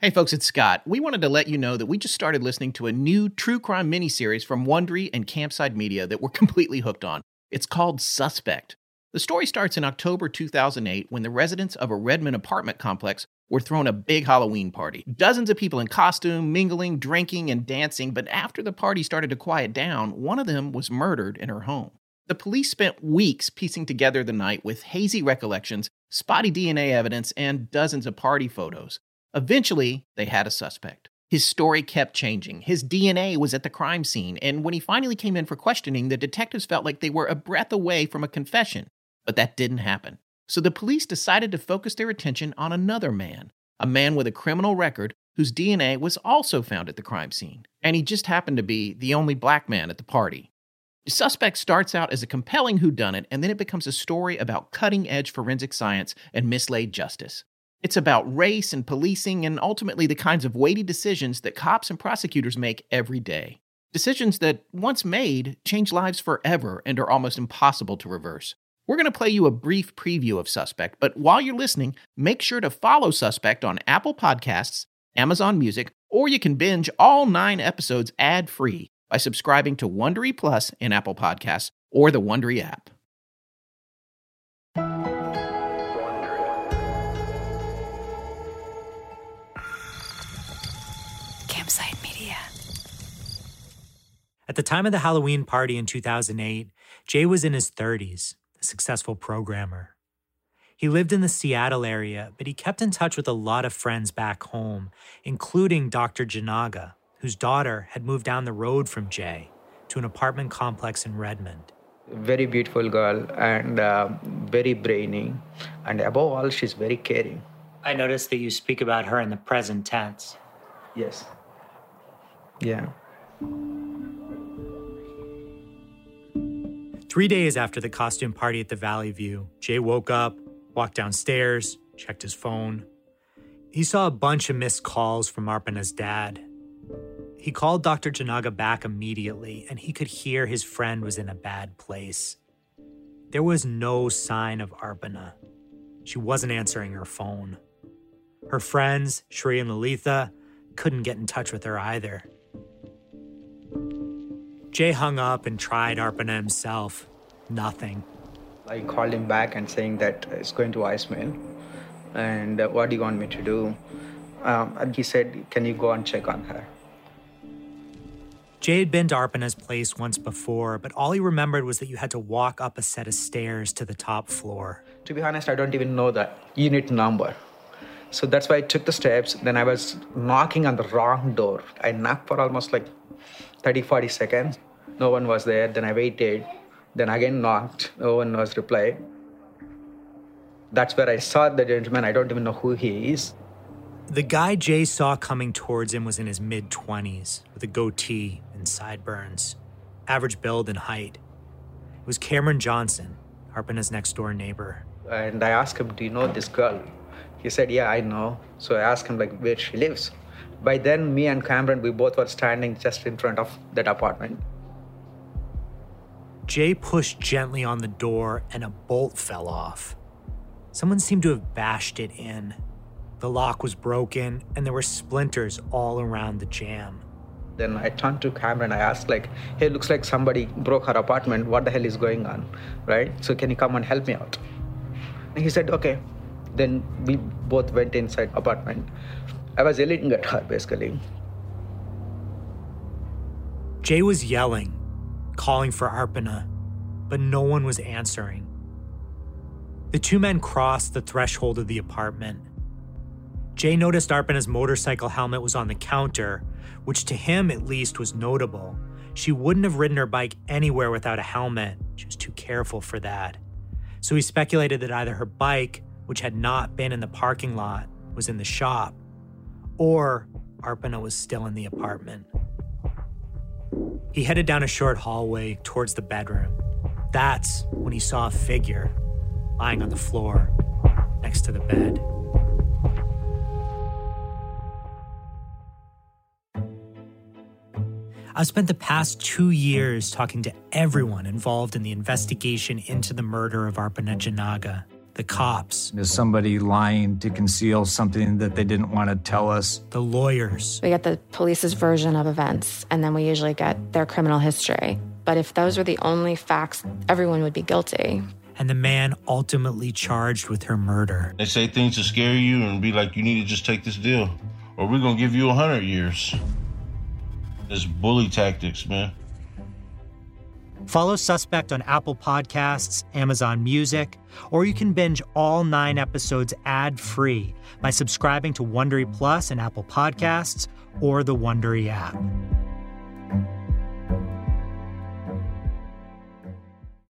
Hey folks, it's Scott. We wanted to let you know that we just started listening to a new true crime miniseries from Wondery and Campside Media that we're completely hooked on. It's called Suspect. The story starts in October 2008 when the residents of a Redmond apartment complex were thrown a big Halloween party. Dozens of people in costume, mingling, drinking, and dancing, but after the party started to quiet down, one of them was murdered in her home. The police spent weeks piecing together the night with hazy recollections, spotty DNA evidence, and dozens of party photos. Eventually, they had a suspect. His story kept changing. His DNA was at the crime scene, and when he finally came in for questioning, the detectives felt like they were a breath away from a confession. But that didn't happen. So the police decided to focus their attention on another man, a man with a criminal record whose DNA was also found at the crime scene. And he just happened to be the only black man at the party. The suspect starts out as a compelling whodunit, and then it becomes a story about cutting edge forensic science and mislaid justice. It's about race and policing and ultimately the kinds of weighty decisions that cops and prosecutors make every day. Decisions that, once made, change lives forever and are almost impossible to reverse. We're going to play you a brief preview of Suspect, but while you're listening, make sure to follow Suspect on Apple Podcasts, Amazon Music, or you can binge all nine episodes ad free by subscribing to Wondery Plus in Apple Podcasts or the Wondery app. At the time of the Halloween party in 2008, Jay was in his 30s, a successful programmer. He lived in the Seattle area, but he kept in touch with a lot of friends back home, including Dr. Jinaga, whose daughter had moved down the road from Jay to an apartment complex in Redmond. Very beautiful girl and uh, very brainy, and above all, she's very caring. I noticed that you speak about her in the present tense. Yes. Yeah. Three days after the costume party at the Valley View, Jay woke up, walked downstairs, checked his phone. He saw a bunch of missed calls from Arpana's dad. He called Dr. Jinaga back immediately, and he could hear his friend was in a bad place. There was no sign of Arpana. She wasn't answering her phone. Her friends, Shri and Lalitha, couldn't get in touch with her either. Jay hung up and tried Arpana himself. Nothing. I called him back and saying that it's going to voicemail, and uh, what do you want me to do? Um, and he said, "Can you go and check on her?" Jay had been to Arpana's place once before, but all he remembered was that you had to walk up a set of stairs to the top floor. To be honest, I don't even know the unit number. So that's why I took the steps. Then I was knocking on the wrong door. I knocked for almost like 30, 40 seconds. No one was there. Then I waited. Then again knocked. No one was reply. That's where I saw the gentleman. I don't even know who he is. The guy Jay saw coming towards him was in his mid 20s with a goatee and sideburns, average build and height. It was Cameron Johnson, Arpana's next door neighbor. And I asked him, Do you know this girl? He said, Yeah, I know. So I asked him, like, where she lives. By then, me and Cameron, we both were standing just in front of that apartment. Jay pushed gently on the door and a bolt fell off. Someone seemed to have bashed it in. The lock was broken and there were splinters all around the jamb. Then I turned to Cameron. I asked, like, hey, looks like somebody broke her apartment. What the hell is going on? Right? So can you come and help me out? And he said, okay. Then we both went inside apartment. I was yelling at her basically. Jay was yelling, calling for Arpana, but no one was answering. The two men crossed the threshold of the apartment. Jay noticed Arpana's motorcycle helmet was on the counter, which to him at least was notable. She wouldn't have ridden her bike anywhere without a helmet. She was too careful for that. So he speculated that either her bike, which had not been in the parking lot, was in the shop, or Arpana was still in the apartment. He headed down a short hallway towards the bedroom. That's when he saw a figure lying on the floor next to the bed. I've spent the past two years talking to everyone involved in the investigation into the murder of Arpana Jinaga, the cops, Is somebody lying to conceal something that they didn't want to tell us? the lawyers, We get the police's version of events, and then we usually get their criminal history. But if those were the only facts, everyone would be guilty. and the man ultimately charged with her murder. They say things to scare you and be like, you need to just take this deal, or we're gonna give you a hundred years. It's bully tactics, man. Follow Suspect on Apple Podcasts, Amazon Music, or you can binge all nine episodes ad free by subscribing to Wondery Plus in Apple Podcasts or the Wondery app.